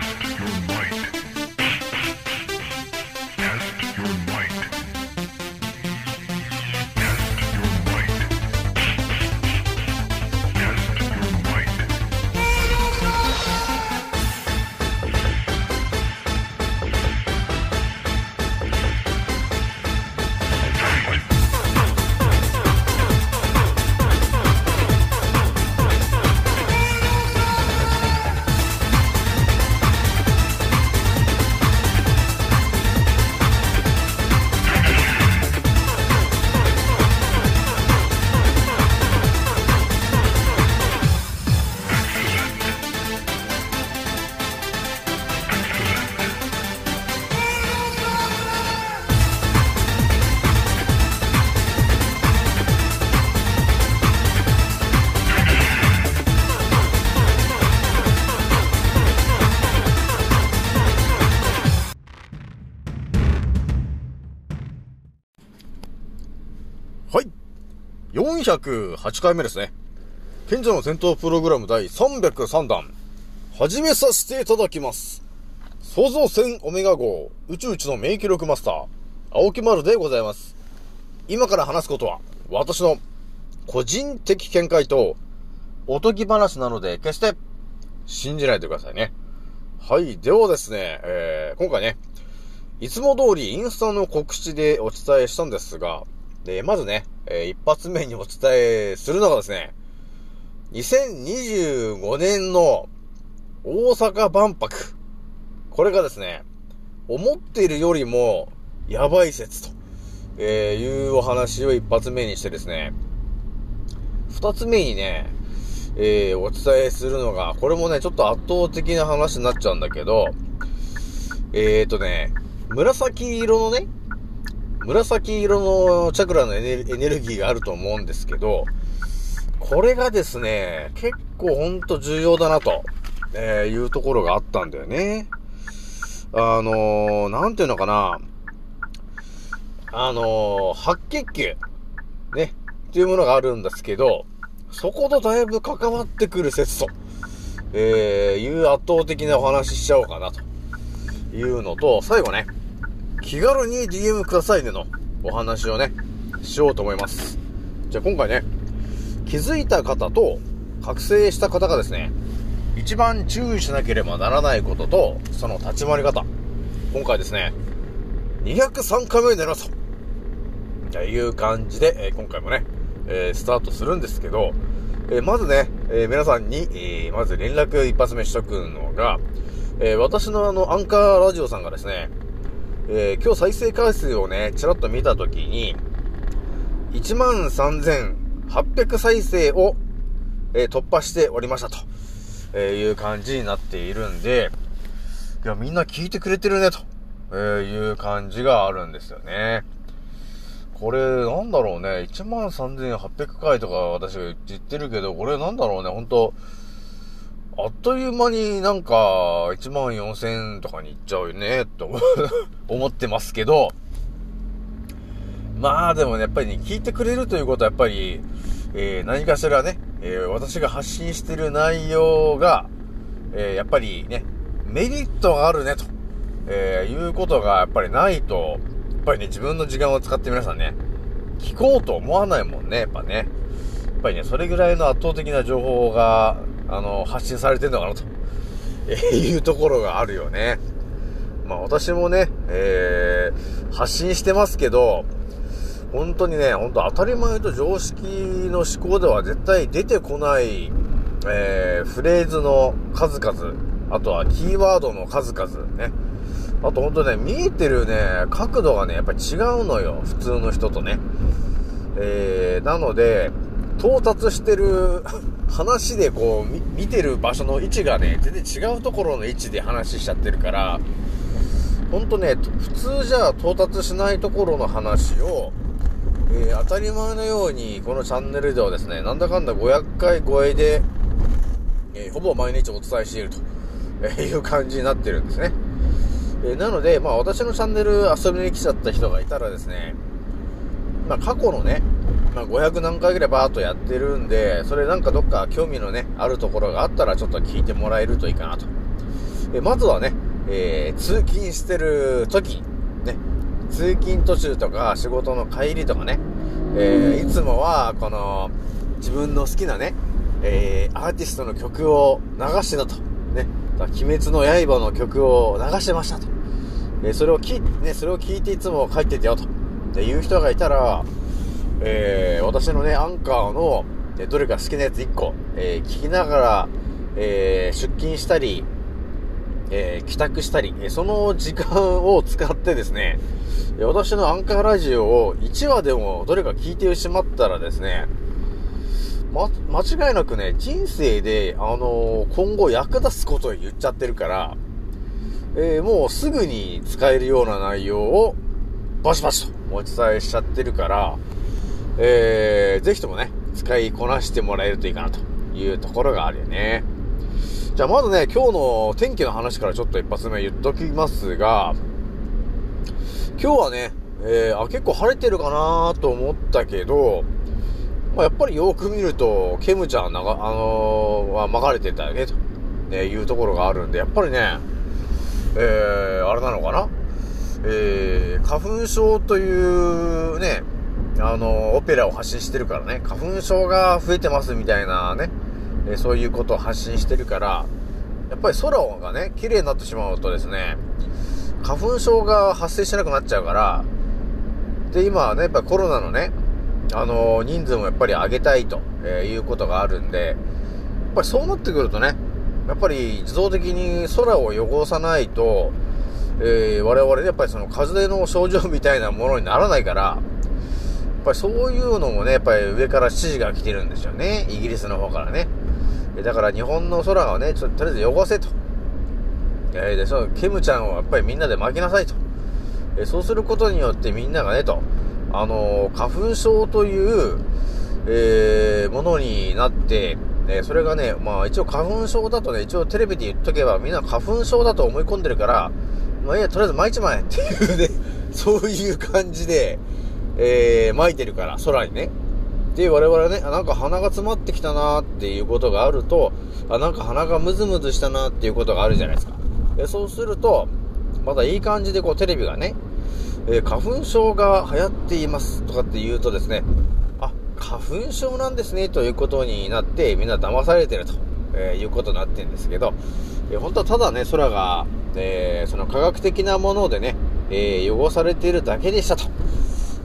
Test your might. 408回目ですね。賢者の戦闘プログラム第303弾。始めさせていただきます。創造船オメガ号宇宙一の免疫力マスター、青木丸でございます。今から話すことは、私の個人的見解と、おとぎ話なので、決して信じないでくださいね。はい。ではですね、えー、今回ね、いつも通りインスタの告知でお伝えしたんですが、で、まずね、えー一発目にお伝えするのがですね、2025年の大阪万博。これがですね、思っているよりもやばい説と、えーいうお話を一発目にしてですね、二つ目にね、えーお伝えするのが、これもね、ちょっと圧倒的な話になっちゃうんだけど、えーとね、紫色のね、紫色のチャクラのエネルギーがあると思うんですけど、これがですね、結構ほんと重要だなと、えいうところがあったんだよね。あのー、なんていうのかな。あのー、白血球、ね、っていうものがあるんですけど、そことだいぶ関わってくる説と、えー、いう圧倒的なお話ししちゃおうかなというのと、最後ね、気軽に DM くださいねのお話をね、しようと思います。じゃあ今回ね、気づいた方と覚醒した方がですね、一番注意しなければならないことと、その立ち回り方。今回ですね、203回目になりますと。という感じで、え今回もね、えスタートするんですけど、えまずね、え皆さんに、えまず連絡一発目しとくのが、え私のあの、アンカーラジオさんがですね、えー今日再生回数をね、ちらっと見たときに、13,800再生を、えー突破しておりましたと、えーいう感じになっているんで、いや、みんな聞いてくれてるね、と、えいう感じがあるんですよね。これ、なんだろうね、13,800回とか私が言ってるけど、これなんだろうね、ほんと、あっという間になんか、1万4000とかに行っちゃうよね、と 思ってますけど、まあでもね、やっぱりね、聞いてくれるということはやっぱり、えー何かしらね、えー私が発信してる内容が、えーやっぱりね、メリットがあるね、と、えいうことがやっぱりないと、やっぱりね、自分の時間を使って皆さんね、聞こうと思わないもんね、やっぱね。やっぱりね、それぐらいの圧倒的な情報が、あの、発信されてんのかなと、えーいうところがあるよね。まあ私もね、えー発信してますけど、本当にね、本当当たり前と常識の思考では絶対出てこない、えーフレーズの数々、あとはキーワードの数々ね。あと本当ね、見えてるね、角度がね、やっぱり違うのよ。普通の人とね。えー、なので、到達してる 話でこう、見てる場所の位置がね、全然違うところの位置で話しちゃってるから、ほんとね、普通じゃ到達しないところの話を、えー当たり前のようにこのチャンネルではですね、なんだかんだ500回超えで、えーほぼ毎日お伝えしているとえいう感じになってるんですね。えなので、まあ私のチャンネル遊びに来ちゃった人がいたらですね、まあ過去のね、まあ500何回ぐらいバーっとやってるんで、それなんかどっか興味のね、あるところがあったらちょっと聞いてもらえるといいかなと、えまずはね、えー通勤してる時に、ね、通勤途中とか仕事の帰りとかね、えーいつもはこの自分の好きなね、えーアーティストの曲を流してたと。ね、鬼滅の刃の曲を流してましたと。えーそれを聞いて、ね、それを聞いていつも帰っててよと。っていう人がいたら、えー私のね、アンカーの、えどれか好きなやつ1個、えー聞きながら、えー出勤したり、え帰宅したり、えその時間を使ってですね、私のアンカーラジオを1話でもどれか聞いてしまったらですね、ま、間違いなくね、人生で、あの今後役立つことを言っちゃってるから、えもうすぐに使えるような内容をバシバシとお伝えしちゃってるから、えー、ぜひともね、使いこなしてもらえるといいかなというところがあるよね。じゃあまずね、今日の天気の話からちょっと一発目言っときますが、今日はね、えー、あ、結構晴れてるかなと思ったけど、まあ、やっぱりよく見ると、ケムちゃんなが、あのーは巻かれてたよね、と、ね、いうところがあるんで、やっぱりね、えー、あれなのかな？えー、花粉症というね、あの、オペラを発信してるからね、花粉症が増えてますみたいなね、えそういうことを発信してるから、やっぱり空がね、綺麗になってしまうとですね、花粉症が発生しなくなっちゃうから、で、今はね、やっぱコロナのね、あの人数もやっぱり上げたいと、えいうことがあるんで、やっぱりそうなってくるとね、やっぱり自動的に空を汚さないと、えー我々ねやっぱりその風邪の症状みたいなものにならないから、ぱりそういうのもね、やっぱり上から指示が来てるんですよね。イギリスの方からね。だから日本の空をね、ちょとりあえず汚せと。えーで、その、ケムちゃんをやっぱりみんなで巻きなさいと。えーそうすることによってみんながね、と、あのー花粉症という、えーものになって、えそれがね、まあ一応花粉症だとね、一応テレビで言っとけばみんな花粉症だと思い込んでるから、まあいいや、とりあえず巻いちまえっていうね、そういう感じで、えー、巻いてるから、空にね。で、我々ね、なんか鼻が詰まってきたなーっていうことがあると、あ、なんか鼻がムズムズしたなーっていうことがあるじゃないですか。でそうすると、またいい感じでこうテレビがね、えー花粉症が流行っていますとかって言うとですね、あ、花粉症なんですねということになってみんな騙されてると、えーいうことになってるんですけど、えー本当はただね、空が、えーその科学的なものでね、え汚されているだけでしたと、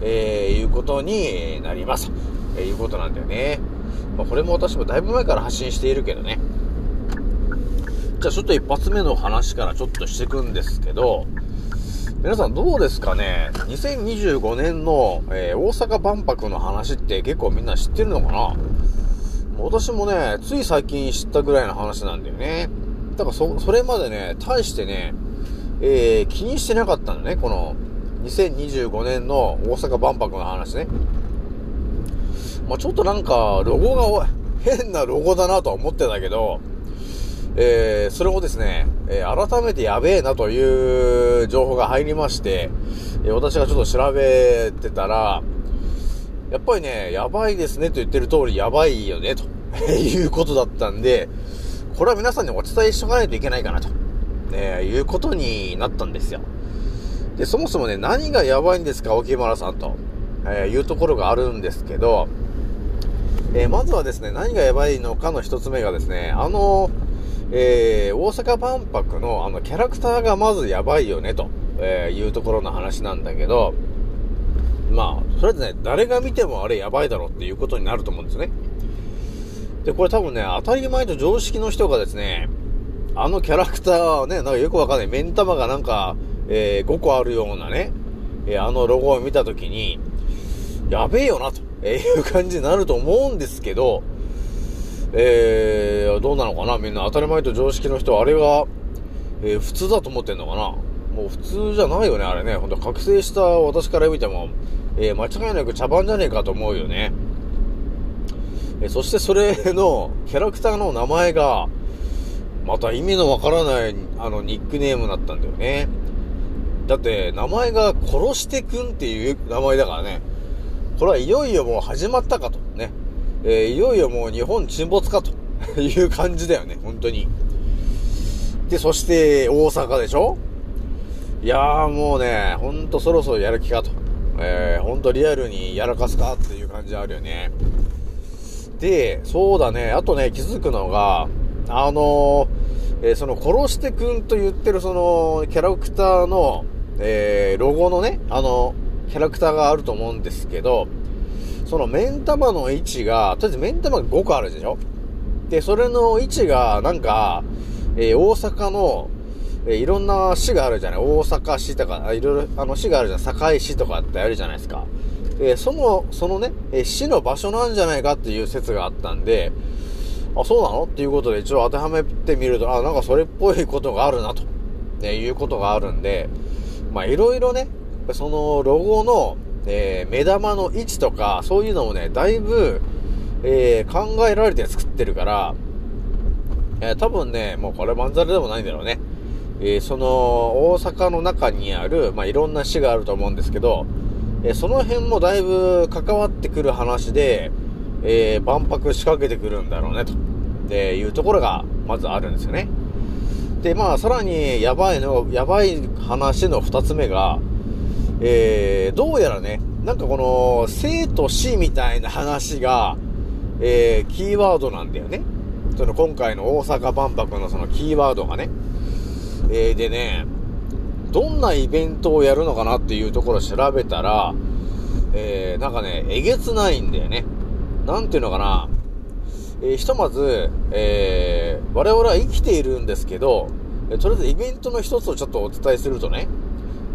えーいうことになりますと、えーいうことなんだよね。まあ、これも私もだいぶ前から発信しているけどね。じゃあちょっと一発目の話からちょっとしていくんですけど、皆さんどうですかね ?2025 年の、えー大阪万博の話って結構みんな知ってるのかな？私もね、つい最近知ったぐらいの話なんだよね。だからそ、それまでね、大してね、えー気にしてなかったんだね、この2025年の大阪万博の話ね。まあちょっとなんか、ロゴが変なロゴだなとは思ってたけど、えー、それをですね、えー改めてやべえなという情報が入りまして、えー私がちょっと調べてたら、やっぱりね、やばいですねと言ってる通りやばいよね、と いうことだったんで、これは皆さんにお伝えしとかないといけないかなと、ね、いうことになったんですよ。で、そもそもね、何がやばいんですか、沖村さんと、えーいうところがあるんですけど、えーまずはですね、何がやばいのかの一つ目がですね、あの、えー大阪万博のあのキャラクターがまずやばいよね、と、えいうところの話なんだけど、まあ、とりあえずね、誰が見てもあれやばいだろっていうことになると思うんですね。で、これ多分ね、当たり前と常識の人がですね、あのキャラクターはね、なんかよくわかんない、目ん玉がなんか、えー5個あるようなね、えーあのロゴを見たときに、やべえよな、とえいう感じになると思うんですけど、えー、どうなのかなみんな当たり前と常識の人あれが、えー普通だと思ってんのかなもう普通じゃないよね、あれね。ほんと覚醒した私から見ても、えー間違いなく茶番じゃねえかと思うよね。えーそしてそれのキャラクターの名前が、また意味のわからない、あの、ニックネームだったんだよね。だって、名前が殺してくんっていう名前だからね。これはいよいよもう始まったかと。ね。えーいよいよもう日本沈没かと いう感じだよね、本当に。で、そして大阪でしょ？いやーもうね、ほんとそろそろやる気かと。えー、ほんとリアルにやらかすかっていう感じあるよね。で、そうだね、あとね、気づくのが、あのー、えー、その、殺してくんと言ってるその、キャラクターの、えー、ロゴのね、あの、キャラクターがあると思うんですけど、その目ん玉の位置が、とりあえず目ん玉が5個あるでしょ？で、それの位置が、なんか、えー、大阪の、えー、いろんな市があるじゃない？大阪市とか、いろいろ、あの市があるじゃん。堺市とかってあるじゃないですか。えー、その、そのね、え市の場所なんじゃないかっていう説があったんで、あ、そうなの？っていうことで一応当てはめてみると、あ、なんかそれっぽいことがあるなと、ね、いうことがあるんで、まあいろいろね、そのロゴの、えー、目玉の位置とか、そういうのもね、だいぶ、えー、考えられて作ってるから、えー、多分ね、もうこれまんざらでもないんだろうね。えー、その、大阪の中にある、まあ、いろんな市があると思うんですけど、えその辺もだいぶ関わってくる話で、え万博仕掛けてくるんだろうね、と、えいうところが、まずあるんですよね。で、まあ、さらに、やばいの、やばい話の二つ目が、えー、どうやらね、なんかこの、生と死みたいな話が、えー、キーワードなんだよね。その今回の大阪万博のそのキーワードがね。えー、でね、どんなイベントをやるのかなっていうところを調べたら、えー、なんかね、えげつないんだよね。なんていうのかな。えー、ひとまず、えー、我々は生きているんですけど、えとりあえずイベントの一つをちょっとお伝えするとね、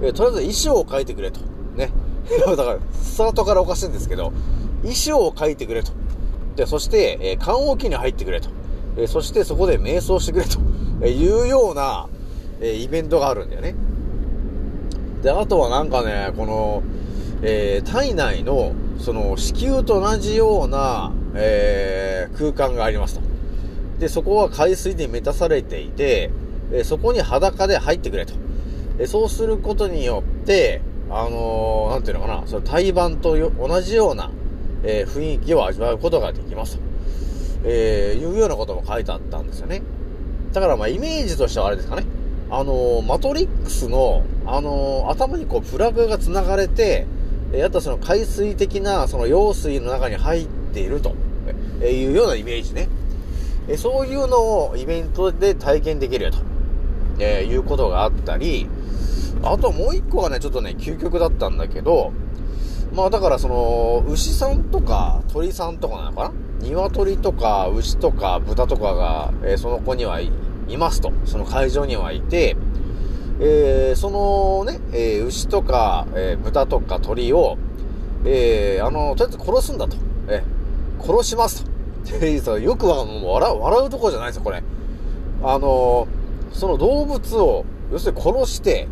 えとりあえず衣装を書いてくれと。ね。だから、スタートからおかしいんですけど、衣装を書いてくれと。で、そして、えー、棺桶に入ってくれと。え、そしてそこで瞑想してくれと、えいうような、え、イベントがあるんだよね。で、あとはなんかね、この、えー、体内の、その、子宮と同じような、えー、空間がありますと。で、そこは海水で満たされていて、え、そこに裸で入ってくれと。えそうすることによって、あのー、なんていうのかな、その胎盤と同じような、え雰囲気を味わうことができますと。えいうようなことも書いてあったんですよね。だからまあイメージとしてはあれですかね。あのマトリックスの、あの頭にこうプラグが繋がれて、えあとその海水的なその用水の中に入ってていると、えいうようなイメージね。えそういうのをイベントで体験できるよと、えいうことがあったり、あともう一個がね、ちょっとね、究極だったんだけど、まあだからその、牛さんとか鳥さんとかなのかな？鶏とか牛とか豚とかが、えー、その子にはいますと。その会場にはいて、えー、そのね、えー、牛とか、え豚とか鳥を、えあの、とりあえず殺すんだと。え殺しますと。で、よくわもう笑う、笑うとこじゃないですよ、これ。あのその動物を、要するに殺して、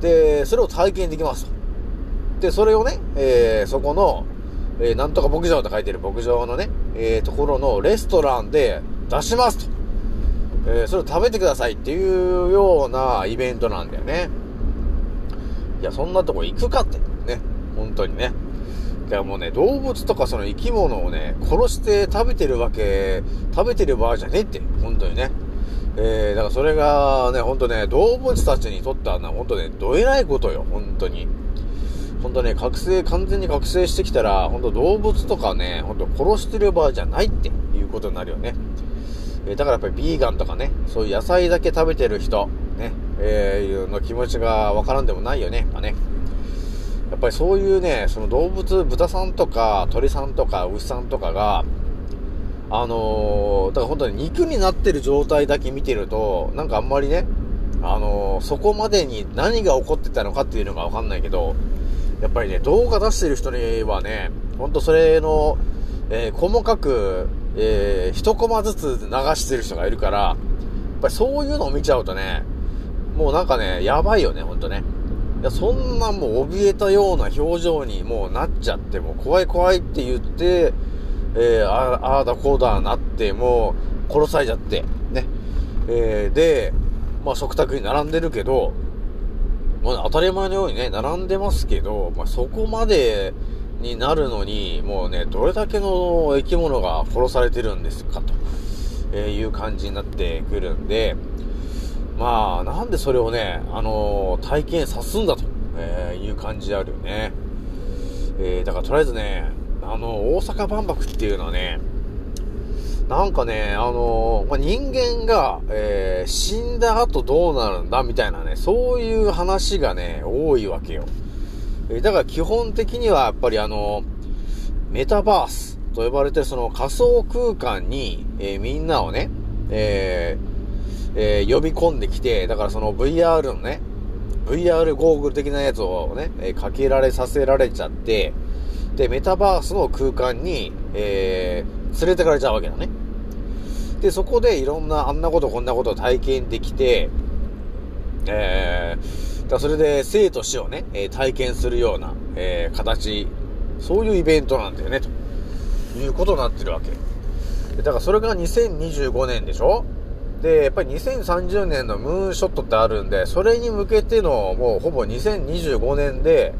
で、それを体験できますと。で、それをね、えー、そこの、えー、なんとか牧場と書いてる牧場のね、えー、ところのレストランで出しますと。えー、それを食べてくださいっていうようなイベントなんだよね。いや、そんなとこ行くかって。ね。本当にね。いや、もうね、動物とかその生き物をね、殺して食べてるわけ、食べてる場合じゃねえって。本当にね。えー、だからそれがね、ほんとね、動物たちにとってはな、ほんとね、どえらいことよ、本当に。ほんとね、覚醒、完全に覚醒してきたら、ほんと動物とかね、ほんと殺してる場合じゃないっていうことになるよね。えー、だからやっぱりビーガンとかね、そういう野菜だけ食べてる人、ね、えー、の気持ちがわからんでもないよね、やっね。やっぱりそういうね、その動物、豚さんとか鳥さんとか牛さんとかが、あのー、だから本当に肉になってる状態だけ見てると、なんかあんまりね、あのー、そこまでに何が起こってたのかっていうのがわかんないけど、やっぱりね、動画出してる人にはね、ほんとそれの、えー、細かく、えー、一コマずつ流してる人がいるから、やっぱりそういうのを見ちゃうとね、もうなんかね、やばいよね、ほんとね。や、そんなもう怯えたような表情にもうなっちゃって、もう怖い怖いって言って、えー、ああだこうだなって、もう殺されちゃって、ね。えー、で、まあ食卓に並んでるけど、まあ、当たり前のようにね、並んでますけど、まあ、そこまでになるのに、もうね、どれだけの生き物が殺されてるんですか、と、えいう感じになってくるんで、まあ、なんでそれをね、あの体験さすんだと、えいう感じであるよね。えー、だからとりあえずね、あの、大阪万博っていうのはね、なんかね、あのまあ、人間が、えー死んだ後どうなるんだみたいなね、そういう話がね、多いわけよ。えだから基本的にはやっぱりあのメタバースと呼ばれてるその仮想空間に、えーみんなをね、えーえー呼び込んできて、だからその VR のね、VR ゴーグル的なやつをね、えかけられさせられちゃって、で、メタバースの空間に、えー連れてかれちゃうわけだね。で、そこでいろんな、あんなことこんなことを体験できて、えー、だそれで生と死をね、え体験するような、えー形、そういうイベントなんだよね、ということになってるわけ。だからそれが2025年でしょ？で、やっぱり2030年のムーンショットってあるんで、それに向けてのもうほぼ2025年で、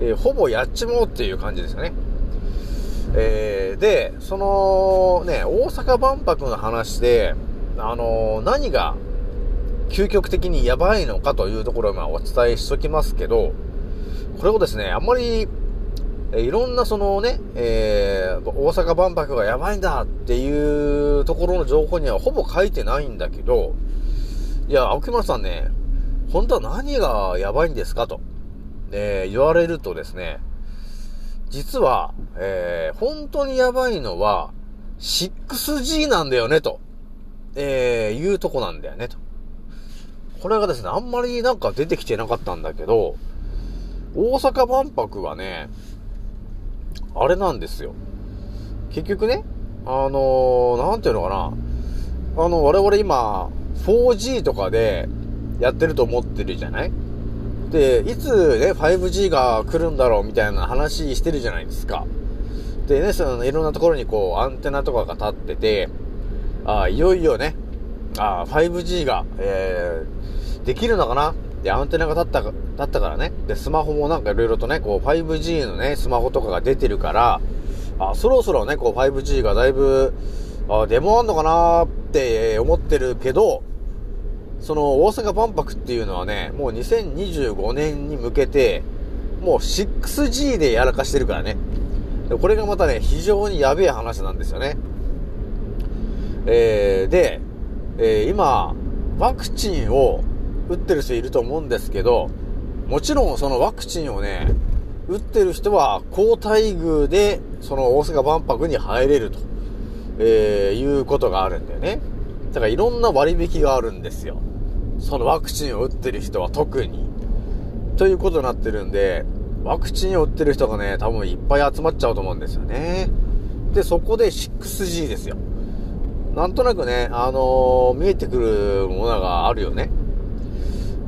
えーほぼやっちまおうっていう感じですよね。えーで、そのね、大阪万博の話で、あのー何が究極的にやばいのかというところをまお伝えしときますけど、これをですね、あんまり、いろんなそのね、えー大阪万博がやばいんだっていうところの情報にはほぼ書いてないんだけど、いや、青木村さんね、本当は何がやばいんですかと、えー言われるとですね、実は、えー本当にやばいのは、6G なんだよね、と、えーいうとこなんだよね、と。これがですね、あんまりなんか出てきてなかったんだけど、大阪万博はね、あれなんですよ。結局ね、あのーなんていうのかな。あの、我々今、4G とかでやってると思ってるじゃない？で、いつね、5G が来るんだろうみたいな話してるじゃないですか。でね、そのいろんなところにこう、アンテナとかが立ってて、あいよいよね、あ 5G が、えー、できるのかな？で、アンテナが立った、立ったからね。で、スマホもなんかいろいろとね、こう 5G のね、スマホとかが出てるから、あ、そろそろね、こう 5G がだいぶ、あ、出回んのかなって思ってるけど、その大阪万博っていうのはね、もう2025年に向けて、もう 6G でやらかしてるからね。でこれがまたね、非常にやべえ話なんですよね。えー、で、えー今、ワクチンを打ってる人いると思うんですけど、もちろんそのワクチンをね、打ってる人は高待遇で、その大阪万博に入れると、えーいうことがあるんだよね。だからいろんな割引があるんですよ。そのワクチンを打ってる人は特に。ということになってるんで、ワクチンを打ってる人がね、多分いっぱい集まっちゃうと思うんですよね。で、そこで 6G ですよ。なんとなくね、あのー見えてくるものがあるよね。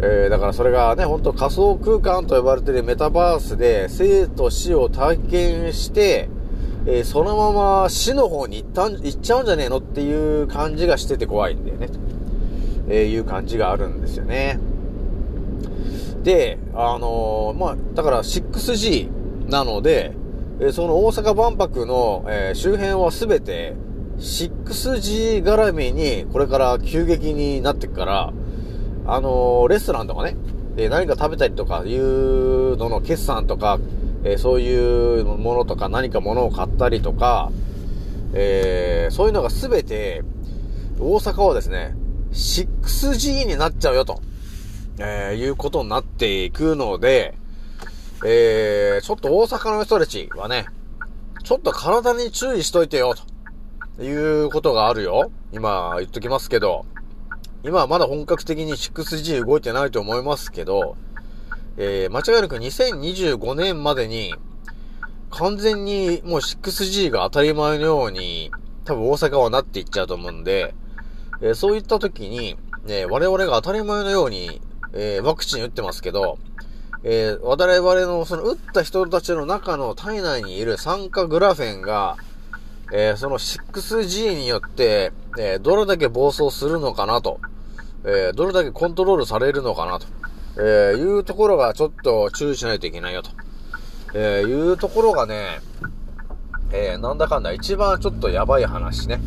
えー、だからそれがね、ほんと仮想空間と呼ばれてるメタバースで生と死を体験して、えーそのまま死の方に行ったん、行っちゃうんじゃねえのっていう感じがしてて怖いんだよね。と、えーいう感じがあるんですよね。で、あのーまあ、だから 6G なので、えその大阪万博の、え周辺はすべて 6G 絡みにこれから急激になってくから、あのレストランとかね、で何か食べたりとかいうのの決算とか、えーそういうものとか何か物を買ったりとか、えーそういうのがすべて、大阪はですね、6G になっちゃうよと、えーいうことになっていくので、えーちょっと大阪の人たちはね、ちょっと体に注意しといてよ、ということがあるよ。今言っときますけど、今はまだ本格的に 6G 動いてないと思いますけど、えー間違いなく2025年までに、完全にもう 6G が当たり前のように、多分大阪はなっていっちゃうと思うんで、えーそういった時に、ね、我々が当たり前のように、えーワクチン打ってますけど、えー我々のその打った人たちの中の体内にいる酸化グラフェンが、えーその 6G によって、えーどれだけ暴走するのかなと、えーどれだけコントロールされるのかなと、えーいうところがちょっと注意しないといけないよと、えーいうところがね、えーなんだかんだ一番ちょっとやばい話ね。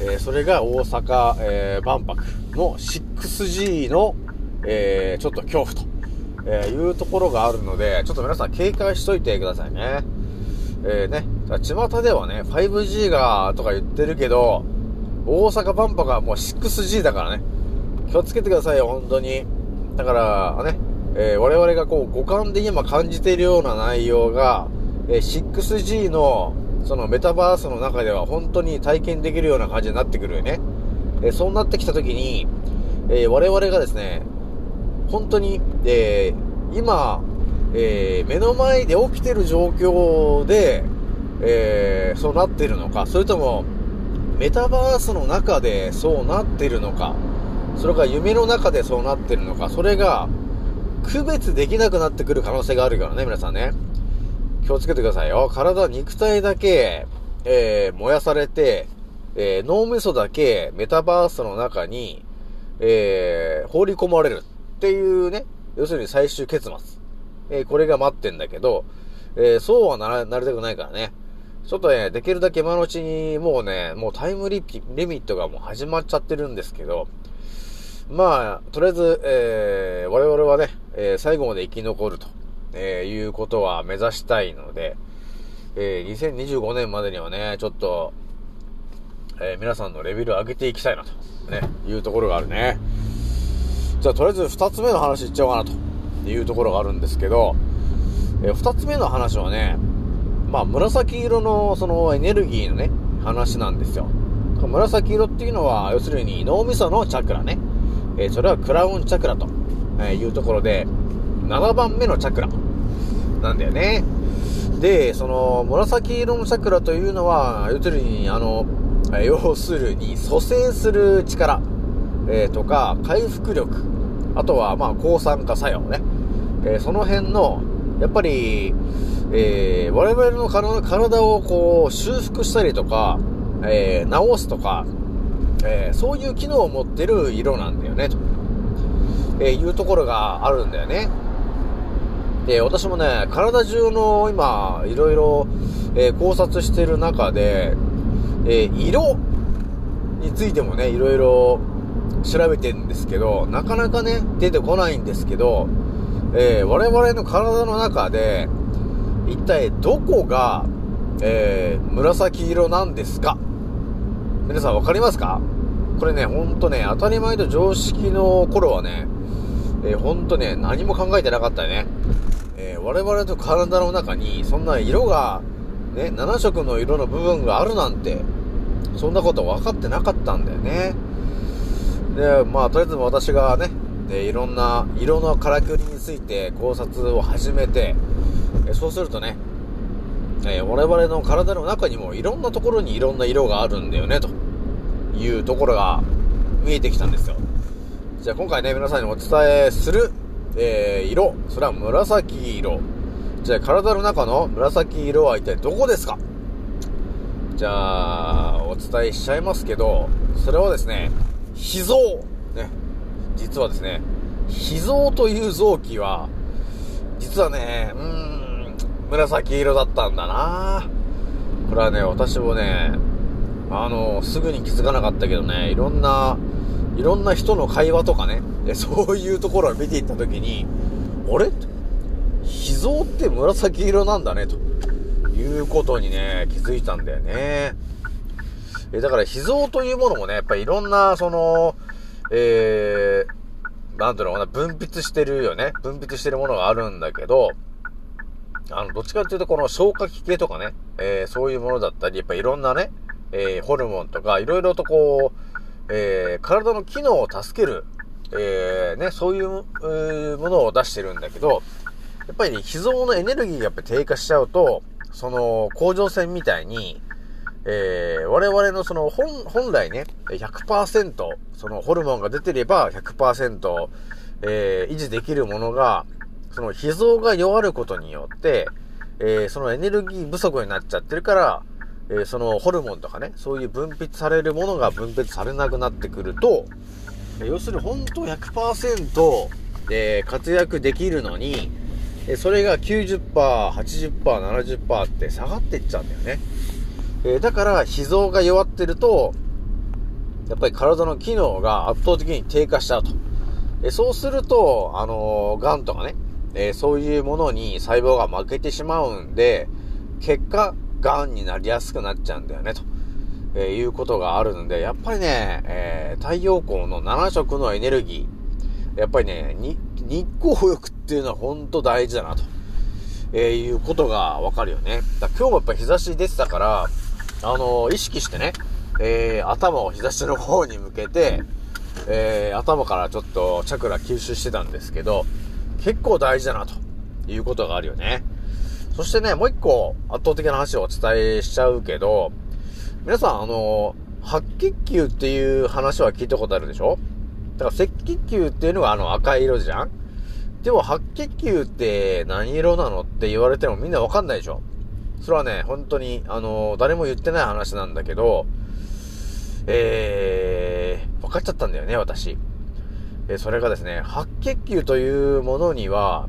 えそれが大阪、えー万博の 6G の、えちょっと恐怖と、えいうところがあるので、ちょっと皆さん警戒しといてくださいね。えーね、巷ではね、5G がとか言ってるけど、大阪万博はもう 6G だからね。気をつけてくださいよ、本当に。だから、ね、えー我々がこう五感で今感じているような内容が、えー 6G のそのメタバースの中では本当に体験できるような感じになってくるよね。えーそうなってきた時に、え我々がですね、本当に、え今、え目の前で起きてる状況で、えそうなってるのか、それとも、メタバースの中でそうなってるのか、それから夢の中でそうなってるのか、それが、区別できなくなってくる可能性があるからね、皆さんね。気をつけてくださいよ。体、肉体だけ、えー燃やされて、えー脳みそだけメタバースの中に、えー放り込まれるっていうね、要するに最終結末。えーこれが待ってんだけど、えーそうはなら、なりたくないからね。ちょっとね、できるだけ今のうちに、もうね、もうタイムリピリミットがもう始まっちゃってるんですけど、まあ、とりあえず、えー我々はね、えー最後まで生き残ると、えーいうことは目指したいので、えー2025年までにはね、ちょっと、えー皆さんのレベルを上げていきたいなと、ね、いうところがあるね。じゃあ、とりあえず二つ目の話いっちゃおうかなというところがあるんですけど、えー二つ目の話はね、まあ、紫色のそのエネルギーのね、話なんですよ。紫色っていうのは、要するに脳みそのチャクラね。えそれはクラウンチャクラと、えいうところで、7番目のチャクラなんだよね。で、その紫色のチャクラというのは、要するに、あの、要するに蘇生する力、えーとか、回復力、あとは、まあ、抗酸化作用ね。えーその辺の、やっぱり、えー我々の体をこう修復したりとか、えー治すとか、えーそういう機能を持ってる色なんだよね、と、えーいうところがあるんだよね。で、私もね、体中の今、いろいろ、えー考察してる中で、え色についてもね、いろいろ調べてるんですけど、なかなかね、出てこないんですけど、え我々の体の中で、一体どこが、え紫色なんですか？皆さんわかりますか？これね、ほんとね、当たり前と常識の頃はね、えーほんとね、何も考えてなかったよね。えー我々の体の中に、そんな色が、ね、7色の色の部分があるなんて、そんなこと分かってなかったんだよね。で、まあ、とりあえず私がね、でいろんな色のからくりについて考察を始めて、えそうするとね、えー我々の体の中にもいろんなところにいろんな色があるんだよね、というところが見えてきたんですよ。じゃあ今回ね、皆さんにお伝えする、えー色、それは紫色。じゃあ体の中の紫色は一体どこですか？じゃあ、お伝えしちゃいますけど、それはですね、脾臓。ね。実はですね、脾臓という臓器は、実はね、うん、紫色だったんだなこれはね、私もね、あの、すぐに気づかなかったけどね、いろんな、いろんな人の会話とかね、そういうところを見ていったときに、あれ？脾臓って紫色なんだね、ということにね、気づいたんだよね。え、だから脾臓というものもね、やっぱりいろんな、その、えー、なんていうのかな、分泌してるよね。分泌してるものがあるんだけど、あの、どっちかっていうとこの消化器系とかね、えーそういうものだったり、やっぱいろんなね、えーホルモンとか、いろいろとこう、えー体の機能を助ける、えーね、そういう、えーものを出してるんだけど、やっぱりね、脾臓のエネルギーがやっぱ低下しちゃうと、その、甲状腺みたいに、えー我々のその本、本来ね、100%、そのホルモンが出てれば100%、えー維持できるものが、その脾臓が弱ることによって、えーそのエネルギー不足になっちゃってるから、えーそのホルモンとかね、そういう分泌されるものが分泌されなくなってくると、要するに本当100%、えー活躍できるのに、えーそれが90%、80%、70%って下がっていっちゃうんだよね。えーだから、脾臓が弱ってると、やっぱり体の機能が圧倒的に低下しちゃうと。えそうすると、あのー、癌とかね、えー、そういうものに細胞が負けてしまうんで、結果、癌になりやすくなっちゃうんだよね、と、えー、いうことがあるんで、やっぱりね、えー、太陽光の7色のエネルギー、やっぱりね、日光浴っていうのは本当大事だな、と、えー、いうことがわかるよね。だ今日もやっぱ日差し出てたから、あの意識してね、え、頭を日差しの方に向けて、え、頭からちょっとチャクラ吸収してたんですけど、結構大事だな、ということがあるよね。そしてね、もう一個圧倒的な話をお伝えしちゃうけど、皆さん、あの白血球っていう話は聞いたことあるでしょ？だから赤血球っていうのがあの赤い色じゃん？でも白血球って何色なのって言われてもみんなわかんないでしょ？それはね、本当に、あの誰も言ってない話なんだけど、えー、分かっちゃったんだよね、私。えそれがですね、白血球というものには、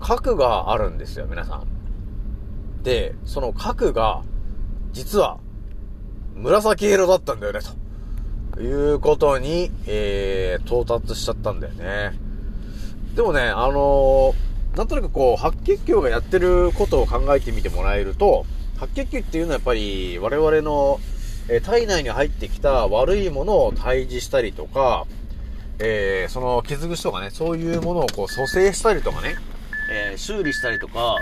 核があるんですよ、皆さん。で、その核が、実は、紫色だったんだよね、ということに、えー、到達しちゃったんだよね。でもね、あのー、なんとなくこう、白血球がやってることを考えてみてもらえると、白血球っていうのはやっぱり我々のえ体内に入ってきた悪いものを退治したりとか、えー、その傷口とかね、そういうものをこう蘇生したりとかね、えー、修理したりとか、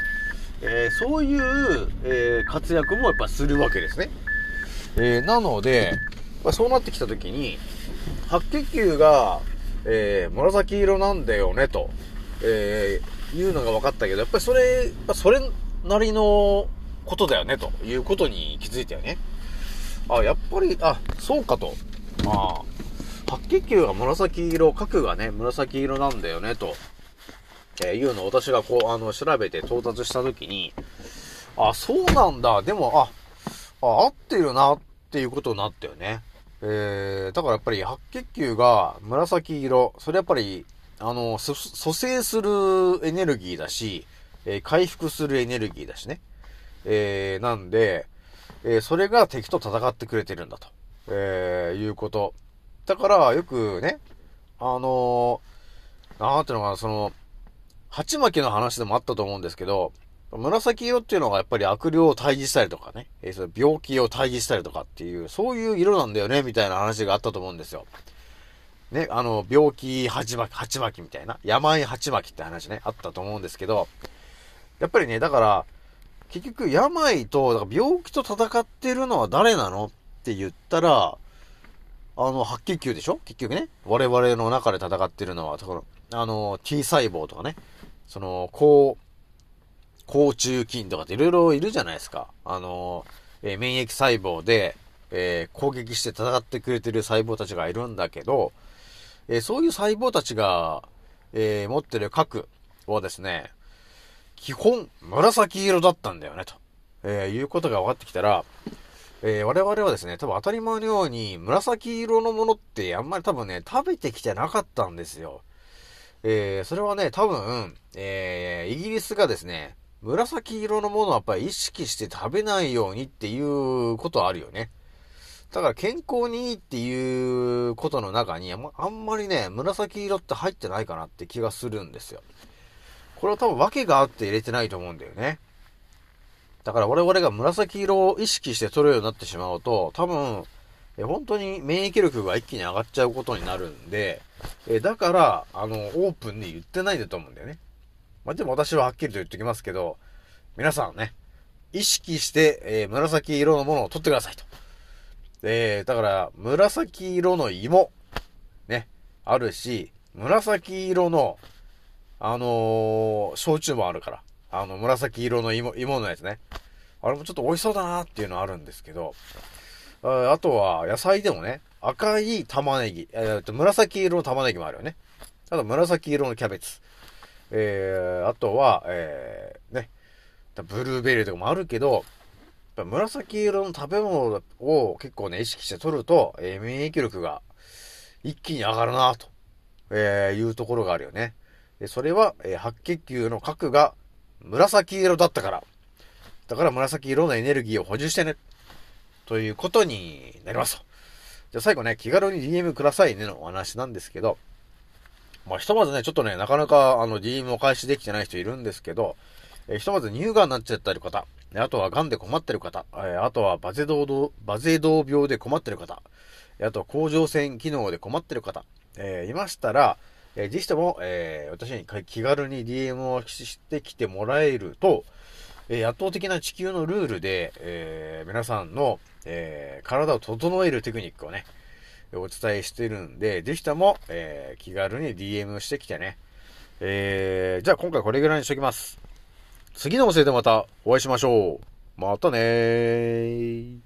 えー、そういう、え活躍もやっぱするわけですね。えなので、まあ、そうなってきた時に、白血球が、え紫色なんだよね、と、えいうのが分かったけど、やっぱりそれ、それなりのことだよね、ということに気づいたよね。あ、やっぱり、あ、そうかと。まあ、白血球が紫色、核がね、紫色なんだよね、と、えー、いうのを私がこう、あの、調べて到達したときに、あ、そうなんだ。でも、あ、あ、合ってるな、っていうことになったよね。えー、だからやっぱり白血球が紫色、それやっぱり、あの、蘇生するエネルギーだし、えー、回復するエネルギーだしね。えー、なんで、えー、それが敵と戦ってくれてるんだと、えー、いうこと。だから、よくね、あのー、なんていうのかな、その、鉢巻きの話でもあったと思うんですけど、紫色っていうのがやっぱり悪霊を退治したりとかね、えー、その病気を退治したりとかっていう、そういう色なんだよね、みたいな話があったと思うんですよ。ね、あの、病気鉢巻き、鉢巻きみたいな、病鉢巻きって話ね、あったと思うんですけど、やっぱりね、だから、結局、病と、だから病気と戦ってるのは誰なのって言ったら、あの、白血球でしょ？結局ね。我々の中で戦ってるのは、あの、T 細胞とかね。その、高、高中菌とかっていろいろいるじゃないですか。あの、えー、免疫細胞で、えー、攻撃して戦ってくれてる細胞たちがいるんだけど、えー、そういう細胞たちが、え持ってる核をですね、基本、紫色だったんだよね、と、えー、いうことが分かってきたら、えー、我々はですね、多分当たり前のように、紫色のものってあんまり多分ね、食べてきてなかったんですよ。えー、それはね、多分、えー、イギリスがですね、紫色のものをやっぱり意識して食べないようにっていうことあるよね。だから健康にいいっていうことの中に、あんまりね、紫色って入ってないかなって気がするんですよ。これは多分訳があって入れてないと思うんだよね。だから我々が紫色を意識して取るようになってしまうと、多分、え本当に免疫力が一気に上がっちゃうことになるんで、えだから、あの、オープンに言ってないんだと思うんだよね。まあ、でも私ははっきりと言っておきますけど、皆さんね、意識して、えー、紫色のものを取ってくださいと。えー、だから、紫色の芋、ね、あるし、紫色のあのー、焼酎もあるから。あの、紫色の芋、芋のやつね。あれもちょっと美味しそうだなっていうのはあるんですけど、あとは、野菜でもね、赤い玉ねぎ、えー、と、紫色の玉ねぎもあるよね。あと、紫色のキャベツ。えー、あとは、えー、ね、ブルーベリーとかもあるけど、紫色の食べ物を結構ね、意識して取ると、えー、免疫力が一気に上がるなと、えー、いうところがあるよね。それは、え白血球の核が紫色だったから。だから紫色のエネルギーを補充してね。ということになりますじゃあ最後ね、気軽に DM くださいねのお話なんですけど、まあ、ひとまずね、ちょっとね、なかなか、あの、DM を開始できてない人いるんですけど、えひとまず乳がんになっちゃったり方、であとは癌で困ってる方、えあとはバゼドバゼド病で困ってる方、あとは甲状腺機能で困ってる方、えーいましたら、えーぜひとも、えー私に気軽に DM をしてきてもらえると、えー圧倒的な地球のルールで、えー皆さんの、えー体を整えるテクニックをね、お伝えしてるんで、ぜひとも、えー気軽に DM をしてきてね。えー、じゃあ今回これぐらいにしときます。次のおせいでまたお会いしましょう。またねー。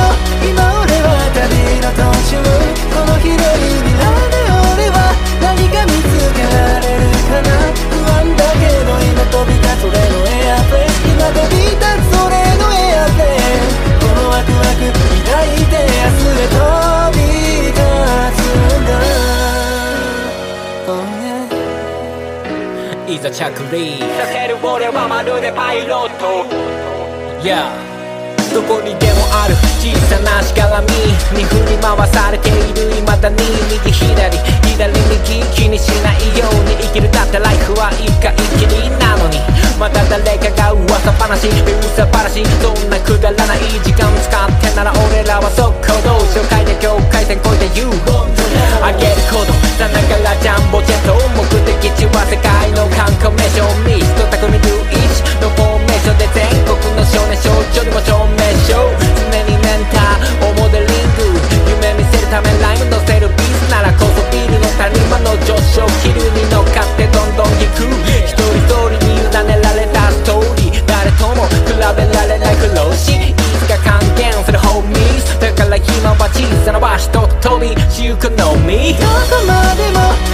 着陸させる俺はまるでパイロット Yeah どこにでもある小さなしがらみに振り回されている未だに右左左右気にしないように生きるだってライフは一回きりなのにまた誰かが噂話噂話そんなくだらない時間使ってなら俺らは速攻動紹介で境界線越えて You あげること。さながらジャンボジェット。目的地は世界の観光名所。ミスト匠ルイチのフォーメーションで全国の少年少女にも証明しよう。常にメンターをモデリング。夢見せるためライム乗せるビースならこそビルの谷間の上昇気流に乗っかってどんどん行く。一人一人に委ねられたストーリー。誰とも比べられない苦労しいつか還元するホーミーだから今は小さな場所と飛びしゆくのみどこまでも